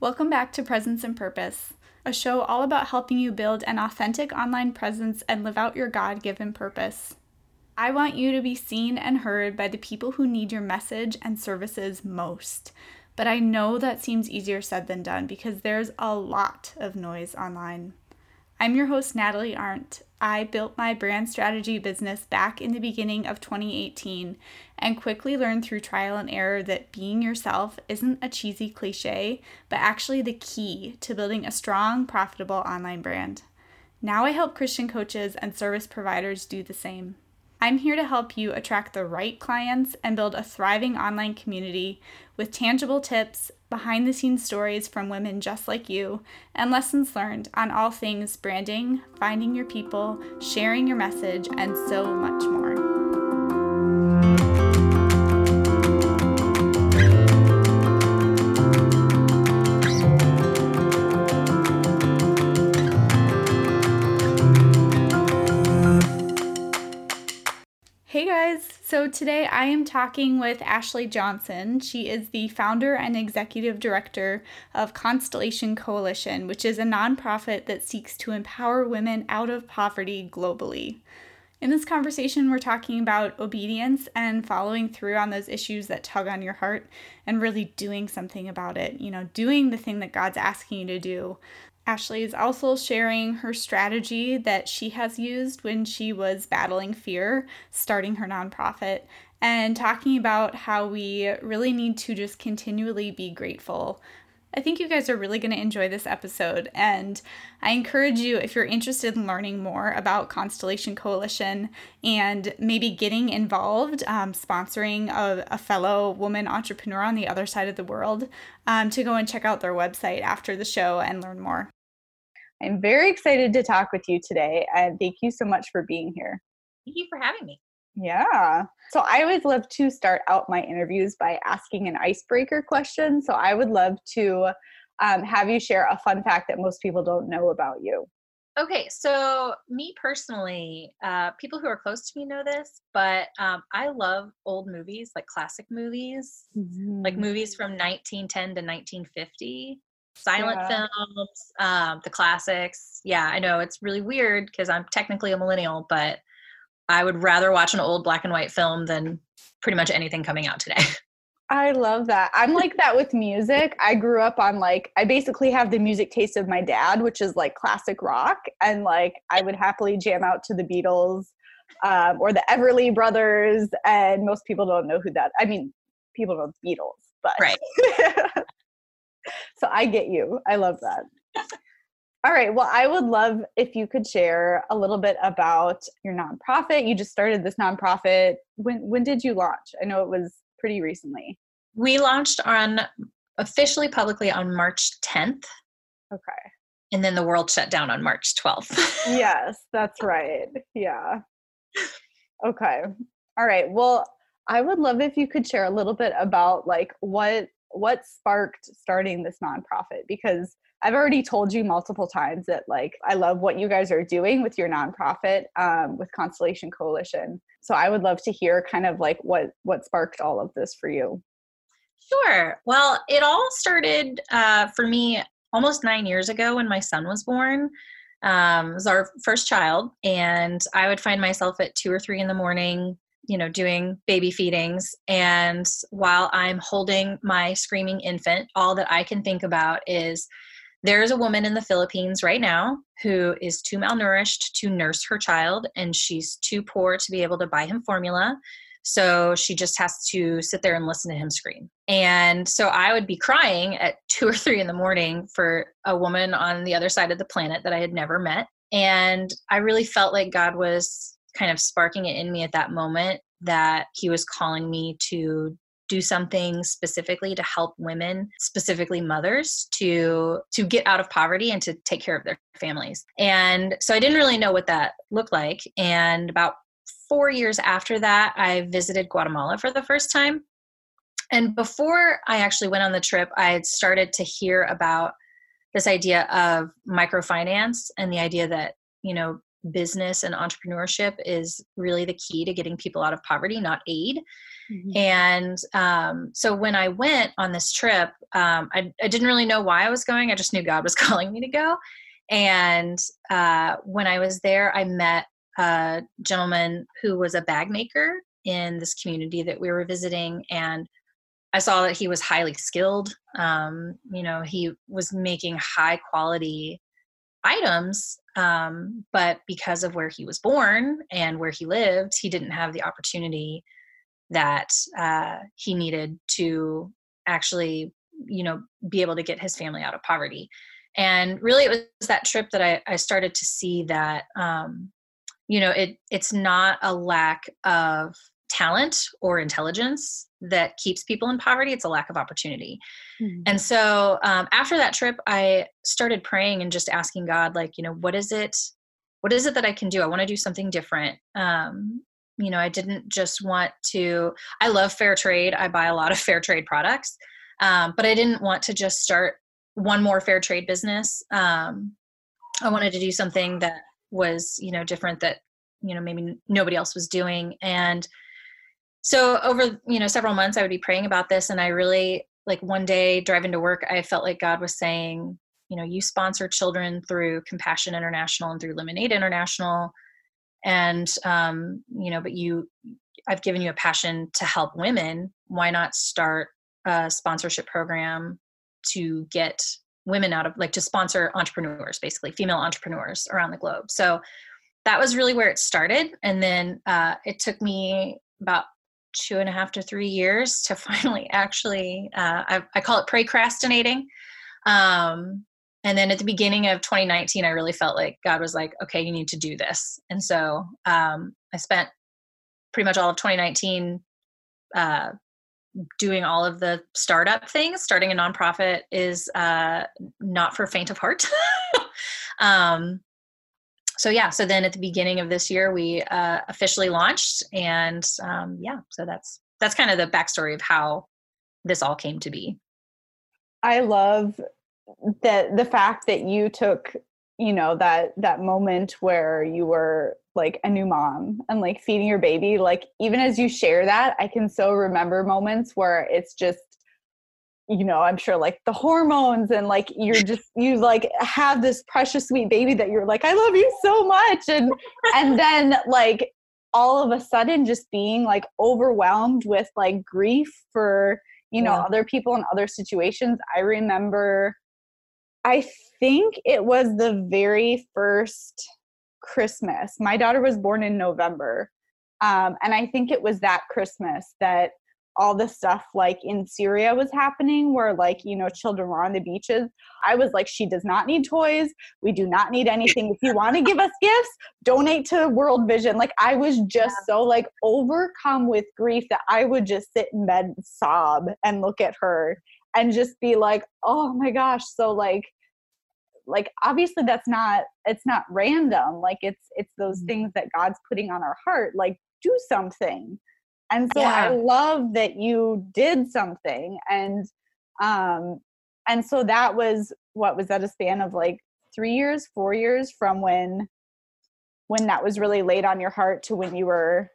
Welcome back to Presence and Purpose, a show all about helping you build an authentic online presence and live out your God given purpose. I want you to be seen and heard by the people who need your message and services most. But I know that seems easier said than done because there's a lot of noise online. I'm your host, Natalie Arndt. I built my brand strategy business back in the beginning of 2018 and quickly learned through trial and error that being yourself isn't a cheesy cliche, but actually the key to building a strong, profitable online brand. Now I help Christian coaches and service providers do the same. I'm here to help you attract the right clients and build a thriving online community with tangible tips, behind the scenes stories from women just like you, and lessons learned on all things branding, finding your people, sharing your message, and so much more. So today I am talking with Ashley Johnson. She is the founder and executive director of Constellation Coalition, which is a nonprofit that seeks to empower women out of poverty globally. In this conversation, we're talking about obedience and following through on those issues that tug on your heart and really doing something about it. You know, doing the thing that God's asking you to do. Ashley is also sharing her strategy that she has used when she was battling fear, starting her nonprofit, and talking about how we really need to just continually be grateful. I think you guys are really going to enjoy this episode, and I encourage you, if you're interested in learning more about Constellation Coalition and maybe getting involved, um, sponsoring a, a, fellow woman entrepreneur on the other side of the world, um, to go and check out their website after the show and learn more. I'm very excited to talk with you today, and thank you so much for being here. Thank you for having me. Yeah. So I always love to start out my interviews by asking an icebreaker question. So I would love to um, have you share a fun fact that most people don't know about you. Okay, so me personally, uh, people who are close to me know this, but um, I love old movies, like classic movies, mm-hmm. like movies from 1910 to 1950 silent yeah. films, um, the classics. Yeah, I know it's really weird because I'm technically a millennial, but I would rather watch an old black and white film than pretty much anything coming out today. I love that. I'm like that with music. I grew up on like I basically have the music taste of my dad, which is like classic rock, and like I would happily jam out to the Beatles um, or the Everly Brothers. And most people don't know who that. I mean, people know the Beatles, but right. so I get you. I love that. All right. Well, I would love if you could share a little bit about your nonprofit. You just started this nonprofit. When when did you launch? I know it was pretty recently. We launched on officially publicly on March 10th. Okay. And then the world shut down on March 12th. yes, that's right. Yeah. Okay. All right. Well, I would love if you could share a little bit about like what what sparked starting this nonprofit because I've already told you multiple times that like I love what you guys are doing with your nonprofit um, with Constellation Coalition. So I would love to hear kind of like what what sparked all of this for you. Sure. Well, it all started uh, for me almost nine years ago when my son was born. Um, it was our first child, and I would find myself at two or three in the morning you know doing baby feedings and while i'm holding my screaming infant all that i can think about is there's a woman in the philippines right now who is too malnourished to nurse her child and she's too poor to be able to buy him formula so she just has to sit there and listen to him scream. And so I would be crying at two or three in the morning for a woman on the other side of the planet that I had never met. And I really felt like God was kind of sparking it in me at that moment that he was calling me to do something specifically to help women specifically mothers to to get out of poverty and to take care of their families. And so i didn't really know what that looked like. And about 4 years after that i visited guatemala for the first time. And before i actually went on the trip i had started to hear about this idea of microfinance and the idea that you know business and entrepreneurship is really the key to getting people out of poverty, not aid. Mm-hmm. And um, so when I went on this trip, um, I, I, didn't really know why I was going. I just knew God was calling me to go. And uh, when I was there, I met a gentleman who was a bag maker in this community that we were visiting. And I saw that he was highly skilled. Um, you know, he was making high quality items um, but because of where he was born and where he lived he didn't have the opportunity that uh, he needed to actually you know be able to get his family out of poverty. And really it was that trip that i, I started to see that um, you know it it's not a lack of talent or intelligence that keeps people in poverty it's a lack of opportunity. Mm-hmm. and so um, after that trip i started praying and just asking god like you know what is it what is it that i can do? I want to do something different. Um, you know i didn't just want to i love fair trade. I buy a lot of fair trade products um, but i didn't want to just start one more fair trade business. Um, i wanted to do something that was you know different that you know maybe nobody else was doing. And so over you know several months i would be praying about this and i really like one day driving to work i felt like god was saying you know you sponsor children through compassion international and through lemonade international and um, you know but you i've given you a passion to help women. Why not start a sponsorship program to get women out of like to sponsor entrepreneurs basically female entrepreneurs around the globe? So that was really where it started and then uh, it took me about two and a half to three years to finally actually uh, I, I, call it procrastinating. Um, and then at the beginning of 2019 i really felt like god was like okay you need to do this. And so um, i spent pretty much all of 2019 uh, doing all of the startup things. Starting a nonprofit is uh, not for faint of heart. Um, so yeah so then at the beginning of this year we uh, officially launched and um, yeah so that's that's kind of the backstory of how this all came to be. I love that the fact that you took you know that that moment where you were like a new mom and like feeding your baby. Like even as you share that i can so remember moments where it's just you know i'm sure like the hormones and like you're just you like have this precious sweet baby that you're like i love you so much and and then like all of a sudden just being like overwhelmed with like grief for you know yeah. other people in other situations i remember i think it was the very first christmas my daughter was born in november um, and i think it was that christmas that all the stuff like in Syria was happening where like you know children were on the beaches. I was like she does not need toys. We do not need anything. If you want to give us gifts donate to World Vision. Like I was just yeah. so like overcome with grief that I would just sit in bed and sob and look at her and just be like oh my gosh. So like like obviously that's not it's not random. Like it's it's those mm-hmm. things that God's putting on our heart like do something and so yeah. i love that you did something and um and so that was what was that a span of like three years four years from when when that was really laid on your heart to when you were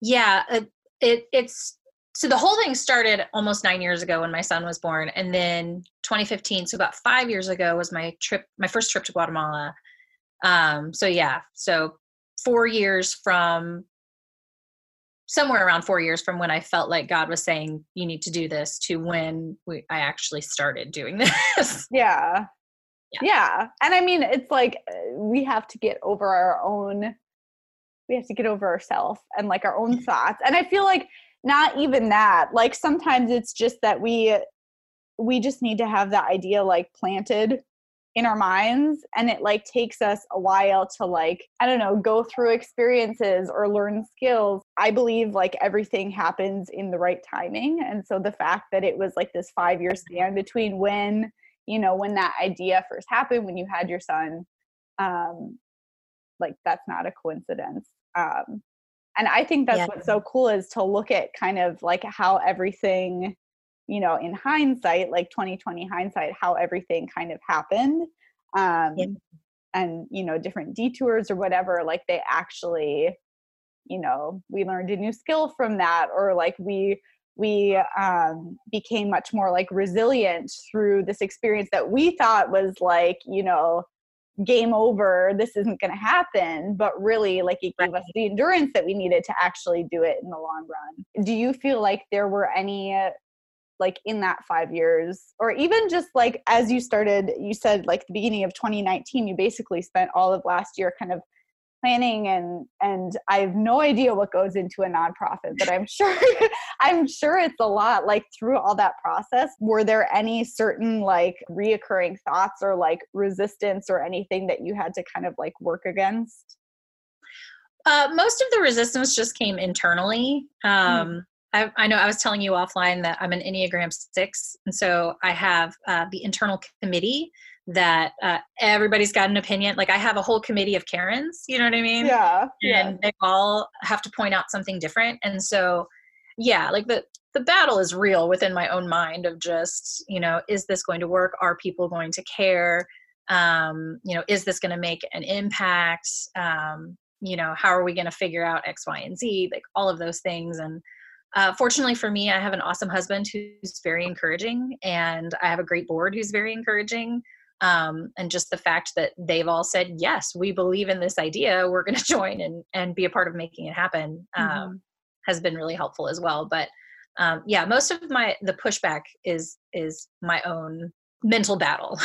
yeah it, it it's so the whole thing started almost nine years ago when my son was born and then 2015 so about five years ago was my trip my first trip to guatemala um so yeah so four years from somewhere around four years from when I felt like God was saying, you need to do this to when we, I actually started doing this. Yeah. yeah. Yeah. And I mean, it's like uh, we have to get over our own, we have to get over ourselves and like our own thoughts. And I feel like not even that, like sometimes it's just that we, we just need to have that idea like planted in our minds and it like takes us a while to like i don't know go through experiences or learn skills i believe like everything happens in the right timing and so the fact that it was like this 5 year span between when you know when that idea first happened when you had your son um like that's not a coincidence um and i think that's yeah. what's so cool is to look at kind of like how everything you know in hindsight like 2020 hindsight how everything kind of happened um yeah. and you know different detours or whatever like they actually you know we learned a new skill from that or like we we um, became much more like resilient through this experience that we thought was like you know game over this isn't going to happen but really like it gave us the endurance that we needed to actually do it in the long run do you feel like there were any like in that five years or even just like as you started you said like the beginning of 2019 you basically spent all of last year kind of planning and and i have no idea what goes into a nonprofit but i'm sure i'm sure it's a lot like through all that process. Were there any certain like reoccurring thoughts or like resistance or anything that you had to kind of like work against? Uh, most of the resistance just came internally. Um, mm. I, I, know I was telling you offline that I'm an Enneagram six, and so I have uh, the internal committee that uh, everybody's got an opinion. Like I have a whole committee of Karens, you know what I mean? Yeah. And yeah. they all have to point out something different, and so yeah, like the the battle is real within my own mind of just you know is this going to work? Are people going to care? Um, you know, is this going to make an impact? Um, you know, how are we going to figure out X, Y, and Z? Like all of those things and uh, fortunately for me, I have an awesome husband who's very encouraging, and I have a great board who's very encouraging. Um, and just the fact that they've all said, yes, we believe in this idea, we're going to join and, and be a part of making it happen um, mm-hmm. has been really helpful as well. But um, yeah, most of my the pushback is is my own mental battle.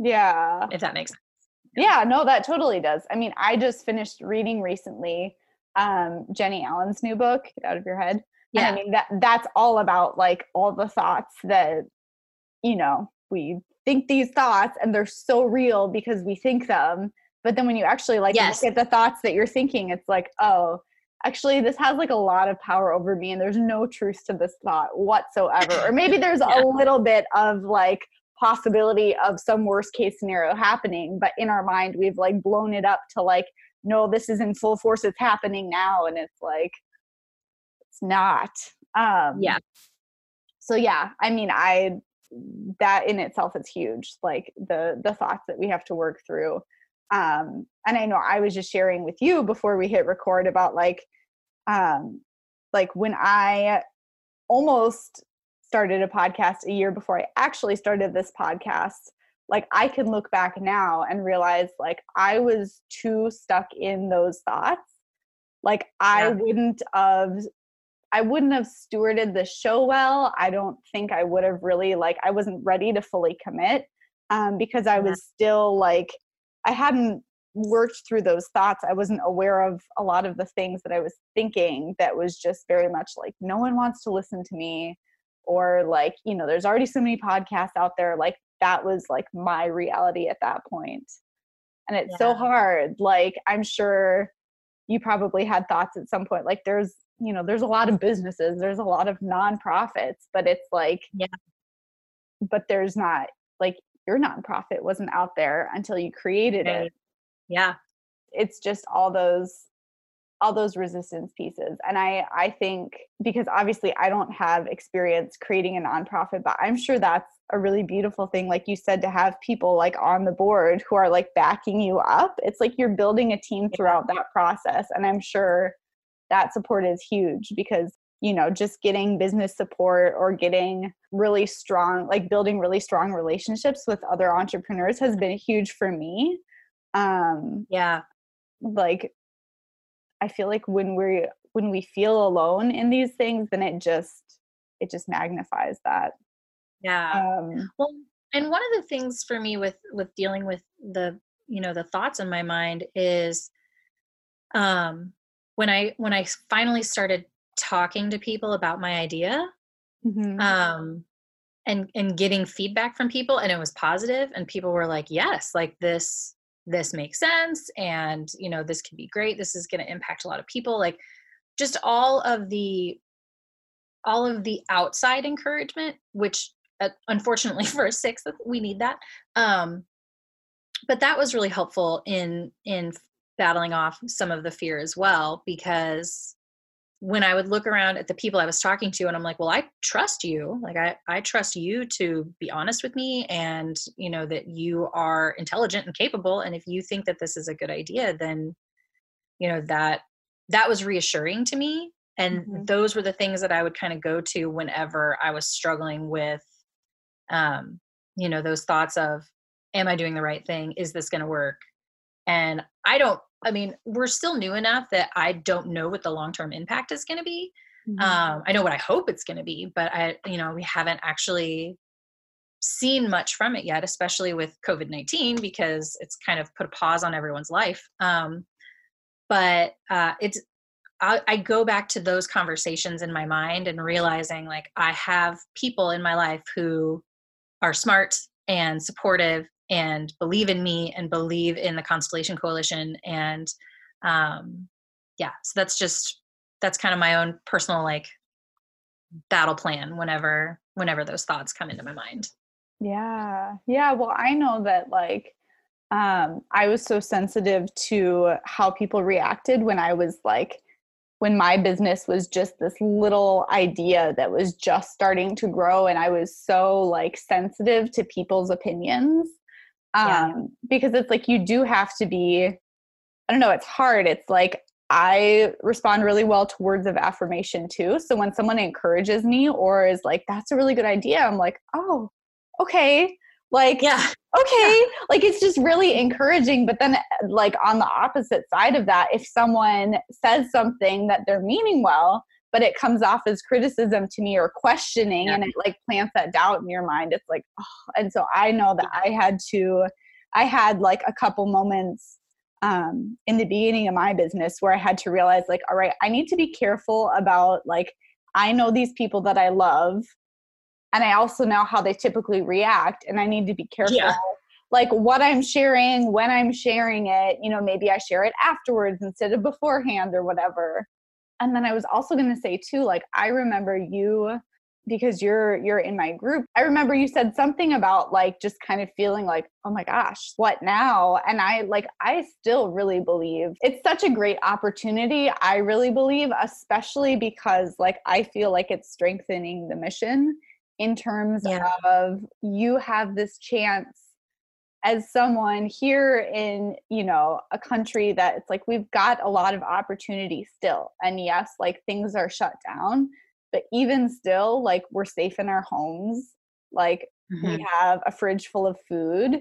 Yeah, if that makes sense. Yeah, no, that totally does. I mean, I just finished reading recently um, Jennie Allen's new book, Get Out of Your Head yeah. And I mean that that's all about like all the thoughts that you know, we think these thoughts and they're so real because we think them. But then when you actually like yes. look at the thoughts that you're thinking, it's like, oh, actually this has like a lot of power over me and there's no truth to this thought whatsoever. or maybe there's yeah. a little bit of like possibility of some worst case scenario happening, but in our mind we've like blown it up to like, no, this is in full force, it's happening now. And it's like, not. Um, yeah. So yeah, I mean, I that in itself is huge. Like the the thoughts that we have to work through. Um, and I know I was just sharing with you before we hit record about like, um, like when I almost started a podcast a year before I actually started this podcast like I can look back now and realize like I was too stuck in those thoughts. Like I yeah. wouldn't have I wouldn't have stewarded the show well. I don't think I would have really like I wasn't ready to fully commit um, because I was still like I hadn't worked through those thoughts. I wasn't aware of a lot of the things that I was thinking that was just very much like no one wants to listen to me or like you know there's already so many podcasts out there like that was like my reality at that point and it's yeah. so hard like i'm sure you probably had thoughts at some point like there's you know there's a lot of businesses there's a lot of nonprofits but it's like yeah. but there's not like your nonprofit wasn't out there until you created right. it yeah. It's just all those all those resistance pieces and i i think because obviously i don't have experience creating a nonprofit but i'm sure that's a really beautiful thing like you said to have people like on the board who are like backing you up. It's like you're building a team throughout that process and i'm sure that support is huge because you know just getting business support or getting really strong like building really strong relationships with other entrepreneurs has been huge for me. Um yeah. like i feel like when we're when we feel alone in these things then it just it just magnifies that. Yeah. Um, well and one of the things for me with with dealing with the you know the thoughts in my mind is um when I when I finally started talking to people about my idea, mm-hmm. um, and and getting feedback from people, and it was positive, and people were like, "Yes, like this this makes sense, and you know this could be great. This is going to impact a lot of people." Like just all of the all of the outside encouragement, which uh, unfortunately for a sixth we need that. Um, but that was really helpful in in battling off some of the fear as well because when I would look around at the people I was talking to and I'm like, well, I trust you. Like I, I trust you to be honest with me and you know that you are intelligent and capable. And if you think that this is a good idea, then you know that that was reassuring to me. And mm-hmm. those were the things that I would kind of go to whenever I was struggling with um, you know, those thoughts of, am I doing the right thing? Is this gonna work? And I don't I mean, we're still new enough that I don't know what the long term impact is going to be. Mm-hmm. Um, I know what I hope it's going to be, but I, you know, we haven't actually seen much from it yet, especially with COVID 19, because it's kind of put a pause on everyone's life. Um, but uh, it's, I, I go back to those conversations in my mind and realizing like I have people in my life who are smart and supportive and believe in me and believe in the Constellation Coalition. And um, yeah, so that's just that's kind of my own personal like battle plan whenever whenever those thoughts come into my mind. Yeah. Yeah. Well, I know that like um, I was so sensitive to how people reacted when I was like, when my business was just this little idea that was just starting to grow. And I was so like sensitive to people's opinions um yeah. because it's like you do have to be i don't know it's hard it's like i respond really well to words of affirmation too so when someone encourages me or is like that's a really good idea i'm like oh okay like yeah okay yeah. like it's just really encouraging but then like on the opposite side of that if someone says something that they're meaning well but it comes off as criticism to me or questioning yeah. and it like plants that doubt in your mind it's like oh. and so i know that i had to i had like a couple moments um, in the beginning of my business where i had to realize like all right i need to be careful about like i know these people that i love and i also know how they typically react and i need to be careful yeah. like what i'm sharing when i'm sharing it you know maybe i share it afterwards instead of beforehand or whatever and then i was also going to say too like i remember you because you're you're in my group i remember you said something about like just kind of feeling like oh my gosh what now and i like i still really believe it's such a great opportunity i really believe especially because like i feel like it's strengthening the mission in terms yeah. of you have this chance as someone here in you know a country that it's like we've got a lot of opportunity still and yes like things are shut down but even still like we're safe in our homes like mm-hmm. we have a fridge full of food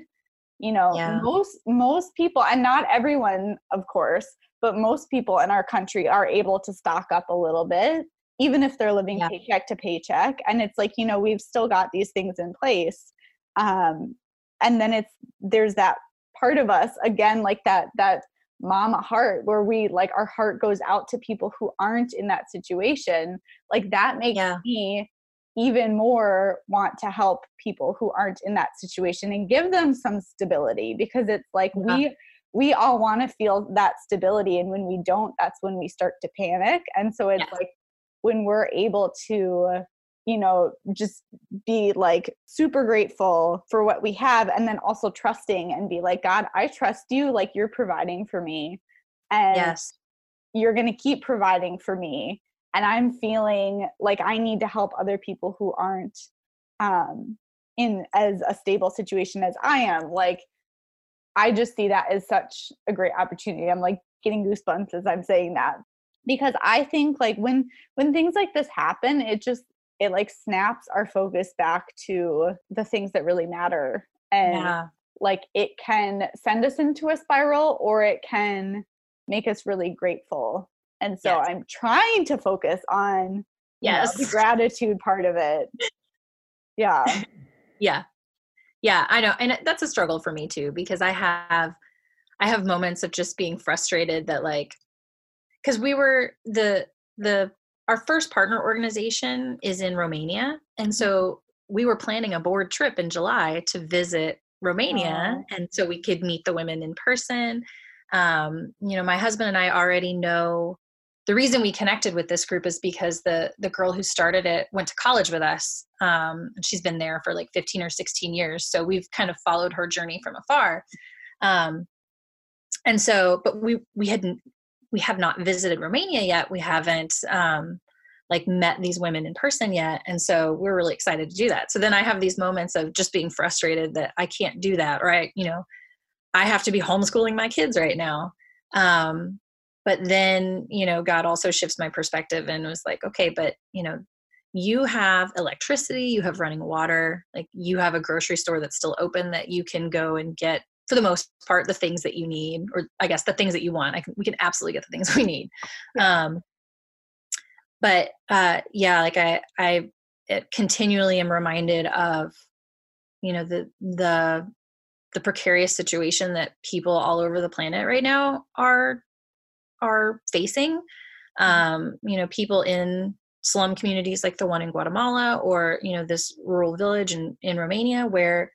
you know yeah. most most people and not everyone of course but most people in our country are able to stock up a little bit even if they're living yeah. paycheck to paycheck and it's like you know we've still got these things in place um and then it's there's that part of us again like that that mama heart where we like our heart goes out to people who aren't in that situation like that makes yeah. me even more want to help people who aren't in that situation and give them some stability because it's like yeah. we we all want to feel that stability and when we don't that's when we start to panic and so it's yeah. like when we're able to you know, just be like super grateful for what we have and then also trusting and be like, God, I trust you, like you're providing for me. And yes. you're going to keep providing for me. And I'm feeling like I need to help other people who aren't um, in as a stable situation as I am. Like, I just see that as such a great opportunity. I'm like getting goosebumps as I'm saying that because I think like when when things like this happen, it just it like snaps our focus back to the things that really matter and yeah. like it can send us into a spiral or it can make us really grateful and so yes. i'm trying to focus on yes know, the gratitude part of it yeah yeah yeah i know and that's a struggle for me too because i have i have moments of just being frustrated that like because we were the the our first partner organization is in Romania. And mm-hmm. so we were planning a board trip in July to visit Romania. And so we could meet the women in person. Um, you know, my husband and I already know the reason we connected with this group is because the the girl who started it went to college with us um, and she's been there for like 15 or 16 years so we've kind of followed her journey from afar um, and so but we we hadn't we have not visited romania yet. We haven't um, like met these women in person yet. And so we're really excited to do that. So then i have these moments of just being frustrated that i can't do that i you know i have to be homeschooling my kids right now. Um, but then you know god also shifts my perspective and was like okay but you know you have electricity you have running water like you have a grocery store that's still open that you can go and get for the most part the things that you need or i guess the things that you want. I can, we can absolutely get the things we need. Um, but uh, yeah like i i continually am reminded of you know the the the precarious situation that people all over the planet right now are are facing. Mm-hmm. um, you know people in slum communities like the one in guatemala or you know this rural village in, in romania where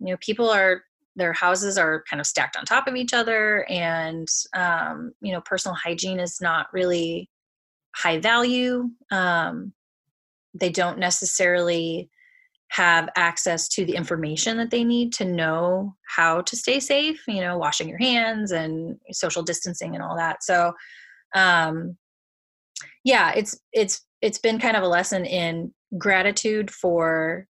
you know people are their houses are kind of stacked on top of each other and um, you know personal hygiene is not really high value um, they don't necessarily have access to the information that they need to know how to stay safe you know washing your hands and social distancing and all that. So um yeah it's it's it's been kind of a lesson in gratitude for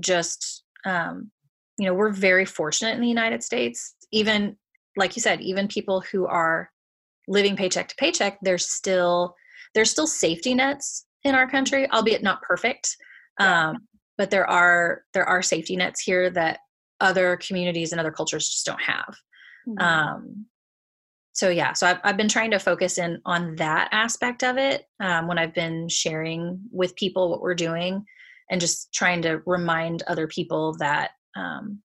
just um you know we're very fortunate in the united states. Even like you said even people who are living paycheck to paycheck there's still there's still safety nets in our country albeit not perfect um, but there are there are safety nets here that other communities and other cultures just don't have. Mm-hmm. um, so yeah so I've, I've been trying to focus in on that aspect of it um, when i've been sharing with people what we're doing and just trying to remind other people that um,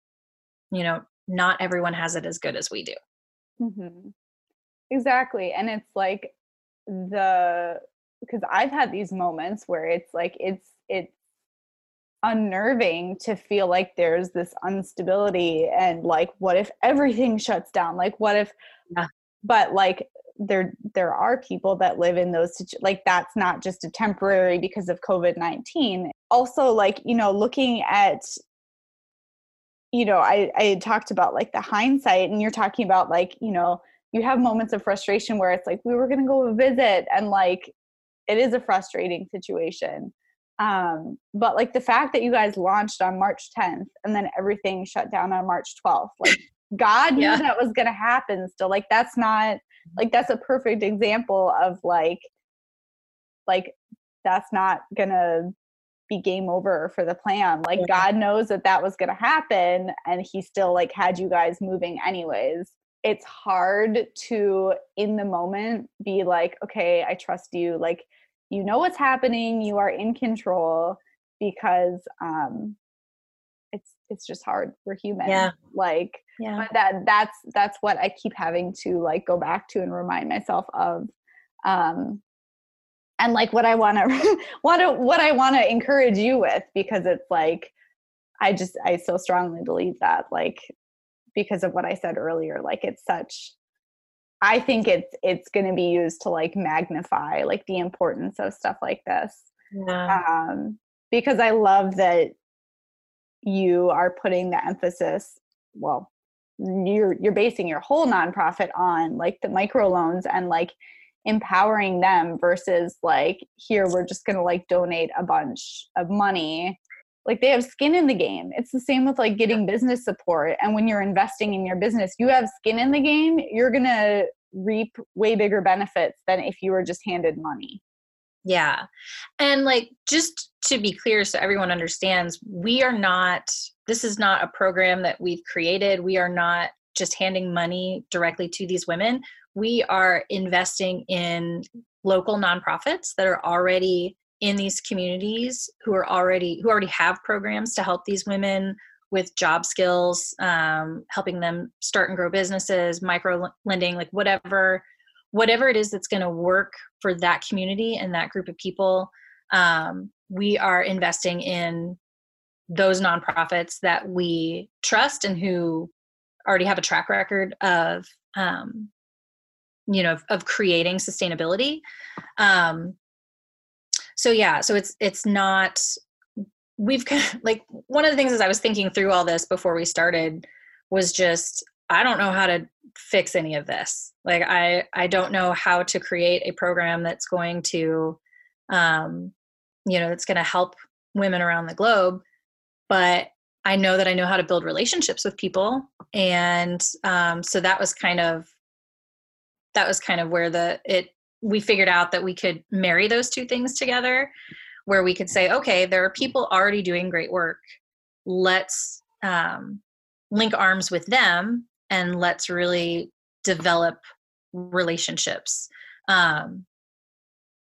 you know not everyone has it as good as we do mm-hmm. exactly and it's like the because i've had these moments where it's like it's it's unnerving to feel like there's this instability and like what if everything shuts down like what if yeah. but like there there are people that live in those situ- like that's not just a temporary because of covid-19 also like you know looking at you know i i talked about like the hindsight and you're talking about like you know you have moments of frustration where it's like we were going to go visit and like it is a frustrating situation um, but like the fact that you guys launched on March 10th and then everything shut down on March 12th, like God knew that was going to happen still. Like that's not like that's a perfect example of like like that's not going to be game over for the plan. Like yeah. God knows that that was going to happen and he still like had you guys moving anyways. It's hard to in the moment be like, okay, I trust you. Like you know what's happening you are in control because um it's it's just hard we're human yeah like yeah but that that's that's what i keep having to like go back to and remind myself of um and like what i want to want to what i want to encourage you with because it's like i just i so strongly believe that like because of what i said earlier like it's such I think it's it's going to be used to like magnify like the importance of stuff like this. Yeah. Um, because I love that you are putting the emphasis. Well, you're you're basing your whole nonprofit on like the micro loans and like empowering them versus like here we're just going to like donate a bunch of money. Like they have skin in the game. It's the same with like getting business support. And when you're investing in your business you have skin in the game you're going to reap way bigger benefits than if you were just handed money. Yeah. And like just to be clear so everyone understands we are not this is not a program that we've created. We are not just handing money directly to these women we are investing in local nonprofits that are already in these communities who are already who already have programs to help these women with job skills um, helping them start and grow businesses micro lending like whatever whatever it is that's going to work for that community and that group of people um, we are investing in those nonprofits that we trust and who already have a track record of um, you know of, of creating sustainability um, so yeah so it's it's not we've like one of the things as i was thinking through all this before we started was just I don't know how to fix any of this. Like I I don't know how to create a program that's going to um you know, that's going to help women around the globe, but I know that I know how to build relationships with people and um so that was kind of that was kind of where the it we figured out that we could marry those two things together where we could say okay there are people already doing great work. Let's um, link arms with them and let's really develop relationships um,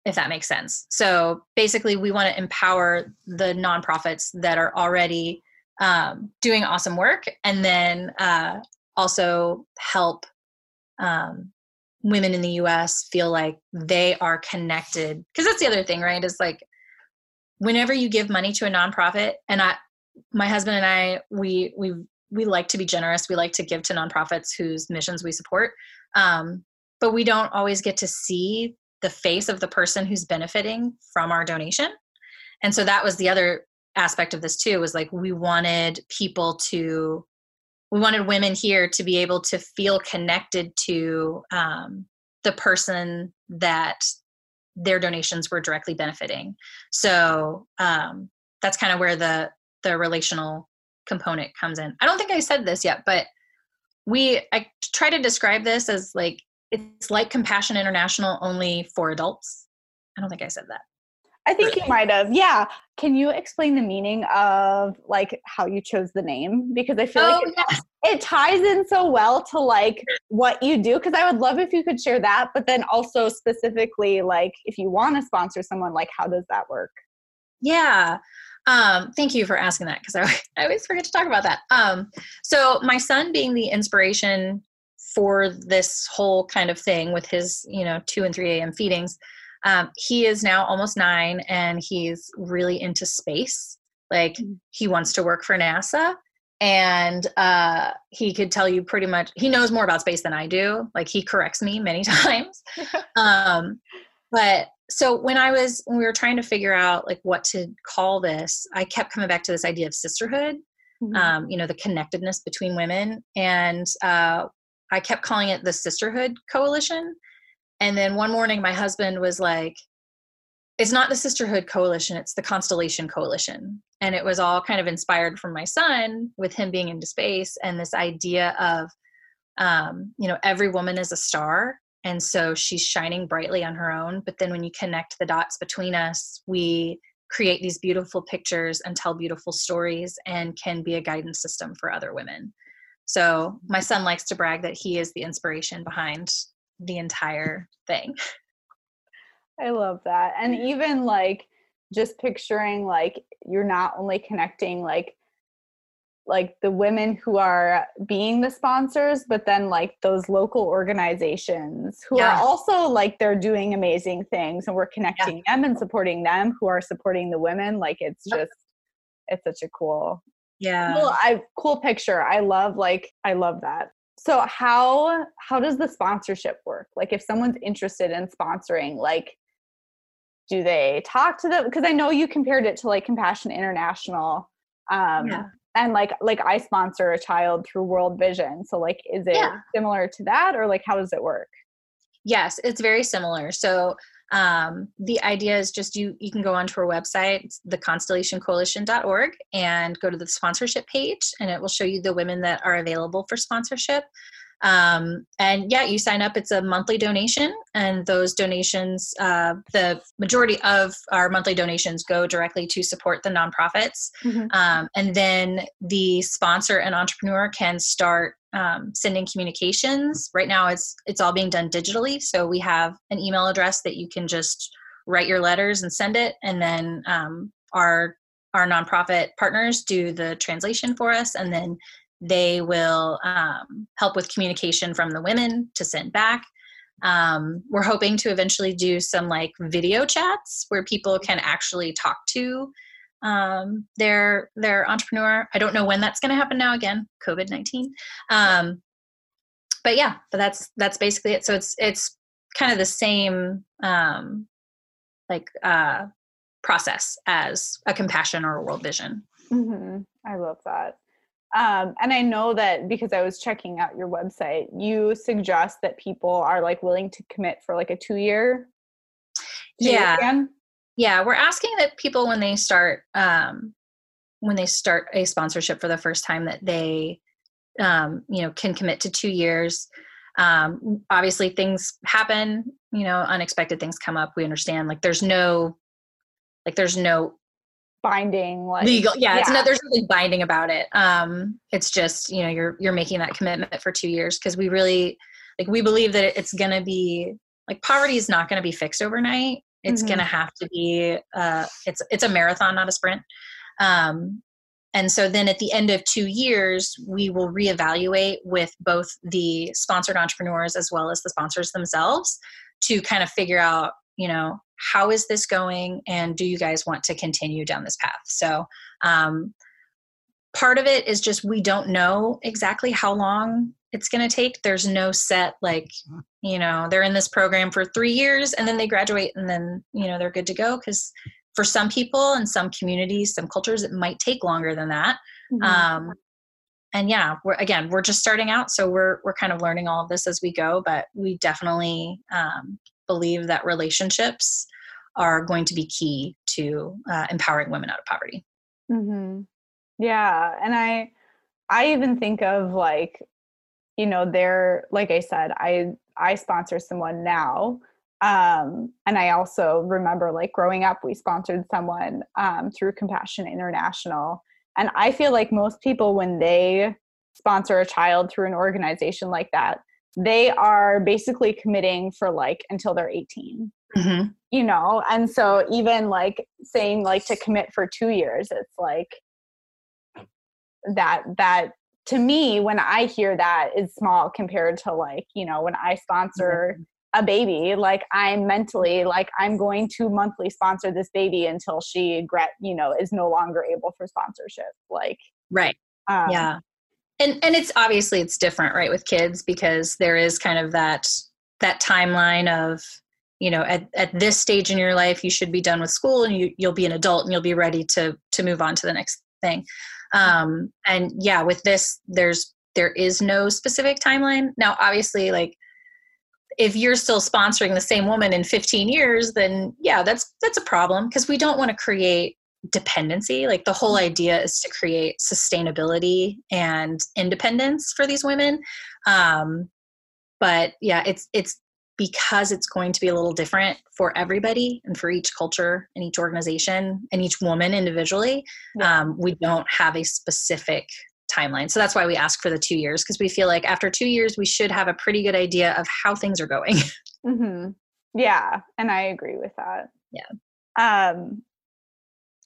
if that makes sense. So basically we want to empower the nonprofits that are already um, doing awesome work and then uh, also help um, women in the us feel like they are connected because that's the other thing right? Is like whenever you give money to a nonprofit and i my husband and i we we we like to be generous. We like to give to nonprofits whose missions we support. Um, but we don't always get to see the face of the person who's benefiting from our donation. And so that was the other aspect of this too was like we wanted people to we wanted women here to be able to feel connected to um, the person that their donations were directly benefiting so um, that's kind of where the the relational component comes in. I don't think I said this yet, but we I try to describe this as like it's like Compassion International only for adults. I don't think I said that. I think you might have. Yeah. Can you explain the meaning of like how you chose the name? Because I feel oh, like it, yes. it ties in so well to like what you do. Because I would love if you could share that, but then also specifically like if you want to sponsor someone, like how does that work? Yeah. Um, thank you for asking that because I, I always forget to talk about that. Um, so my son being the inspiration for this whole kind of thing with his, you know, 2 and 3 a.m. feedings, um, he is now almost nine and he's really into space. Like mm. he wants to work for NASA and uh, he could tell you pretty much he knows more about space than i do like he corrects me many times um, but so when i was when we were trying to figure out like what to call this i kept coming back to this idea of sisterhood mm-hmm. um, you know the connectedness between women and uh, i kept calling it the sisterhood coalition and then one morning my husband was like it's not the sisterhood coalition it's the constellation coalition. And it was all kind of inspired from my son with him being into space and this idea of um, you know every woman is a star and so she's shining brightly on her own. But then when you connect the dots between us we create these beautiful pictures and tell beautiful stories and can be a guidance system for other women. So my son likes to brag that he is the inspiration behind the entire thing. I love that and even like just picturing like you're not only connecting like like the women who are being the sponsors but then like those local organizations who yeah. are also like they're doing amazing things and we're connecting yeah. them and supporting them who are supporting the women like it's just it's such a cool yeah. cool, I, cool picture i love like i love that so how how does the sponsorship work? Like if someone's interested in sponsoring like do they talk to them? Because i know you compared it to like compassion international um yeah. and like like i sponsor a child through world vision. So like is it yeah. similar to that or like how does it work? Yes it's very similar. So um, the idea is just you you can go onto our website theconstellationcoalition.org and go to the sponsorship page and it will show you the women that are available for sponsorship um, and yeah, you sign up. It's a monthly donation, and those donations, uh, the majority of our monthly donations go directly to support the nonprofits. Mm-hmm. Um, and then the sponsor and entrepreneur can start um, sending communications. Right now, it's it's all being done digitally. So we have an email address that you can just write your letters and send it, and then um, our our nonprofit partners do the translation for us, and then they will um, help with communication from the women to send back. Um, we're hoping to eventually do some like video chats where people can actually talk to um, their their entrepreneur. I don't know when that's going to happen now. Again, COVID nineteen. Um, but yeah, but that's that's basically it. So it's it's kind of the same um, like uh, process as a compassion or a world vision. Mm-hmm. I love that. Um, and I know that because I was checking out your website, you suggest that people are like willing to commit for like a two year. Yeah. Yeah. We're asking that people when they start, um, when they start a sponsorship for the first time that they, um, you know, can commit to two years. Um, obviously things happen, you know, unexpected things come up. We understand like there's no, like there's no binding like legal yeah, yeah. it's no there's nothing binding about it um it's just you know you're you're making that commitment for two years because we really like we believe that it's going to be like poverty is not going to be fixed overnight it's mm-hmm. going to have to be uh it's it's a marathon not a sprint um and so then at the end of two years we will reevaluate with both the sponsored entrepreneurs as well as the sponsors themselves to kind of figure out you know how is this going and do you guys want to continue down this path? So um, part of it is just we don't know exactly how long it's going to take. There's no set like you know they're in this program for three years and then they graduate and then you know they're good to go because for some people and some communities some cultures it might take longer than that. Mm-hmm. um, and yeah we're again we're just starting out so we're we're kind of learning all of this as we go but we definitely um, believe that relationships are going to be key to uh, empowering women out of poverty. Mm-hmm. Yeah, and I, I even think of like, you know, there, like I said, I I sponsor someone now, um, and I also remember like growing up, we sponsored someone um, through Compassion International, and I feel like most people when they sponsor a child through an organization like that, they are basically committing for like until they're 18 mm-hmm. you know and so even like saying like to commit for two years it's like that that to me when i hear that is small compared to like you know when i sponsor mm-hmm. a baby like i'm mentally like i'm going to monthly sponsor this baby until she you know is no longer able for sponsorship like right um, yeah and and it's obviously it's different right with kids because there is kind of that that timeline of you know at, at this stage in your life you should be done with school and you, you'll be an adult and you'll be ready to to move on to the next thing. Um and yeah with this there's there is no specific timeline. Now obviously like if you're still sponsoring the same woman in 15 years then yeah that's that's a problem because we don't want to create dependency. Like the whole idea is to create sustainability and independence for these women. Um, but yeah it's it's because it's going to be a little different for everybody and for each culture and each organization and each woman individually yeah. um, we don't have a specific timeline. So that's why we ask for the two years because we feel like after two years we should have a pretty good idea of how things are going. Mm-hmm. yeah and i agree with that. Yeah. Um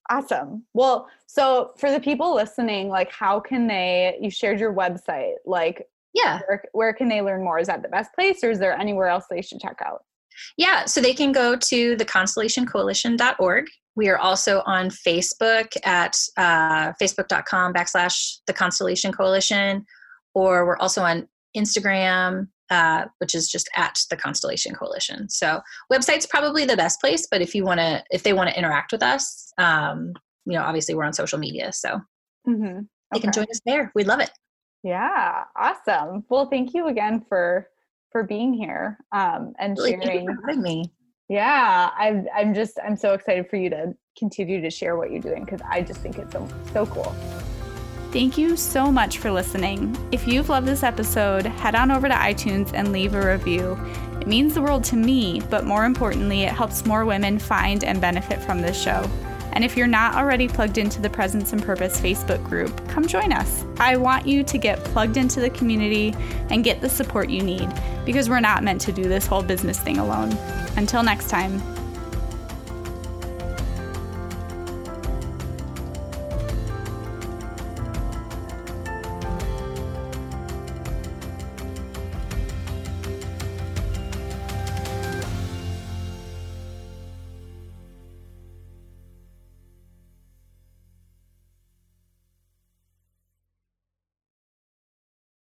Awesome. Well, so for the people listening, like how can they you shared your website, like yeah, where, where can they learn more? Is that the best place or is there anywhere else they should check out? Yeah, so they can go to the theconstellationcoalition.org. We are also on Facebook at uh, facebook.com backslash the Constellation Coalition, or we're also on Instagram uh, which is just at the Constellation Coalition. So website's probably the best place, but if you want to, if they want to interact with us, um, you know, obviously we're on social media, so mm-hmm. okay. they can join us there. We'd love it. Yeah, awesome. Well, thank you again for for being here um, and really, sharing. having me. Yeah, I'm. I'm just. I'm so excited for you to continue to share what you're doing because I just think it's so so cool. Thank you so much for listening. If you've loved this episode, head on over to iTunes and leave a review. It means the world to me, but more importantly, it helps more women find and benefit from this show. And if you're not already plugged into the Presence and Purpose Facebook group, come join us. I want you to get plugged into the community and get the support you need because we're not meant to do this whole business thing alone. Until next time.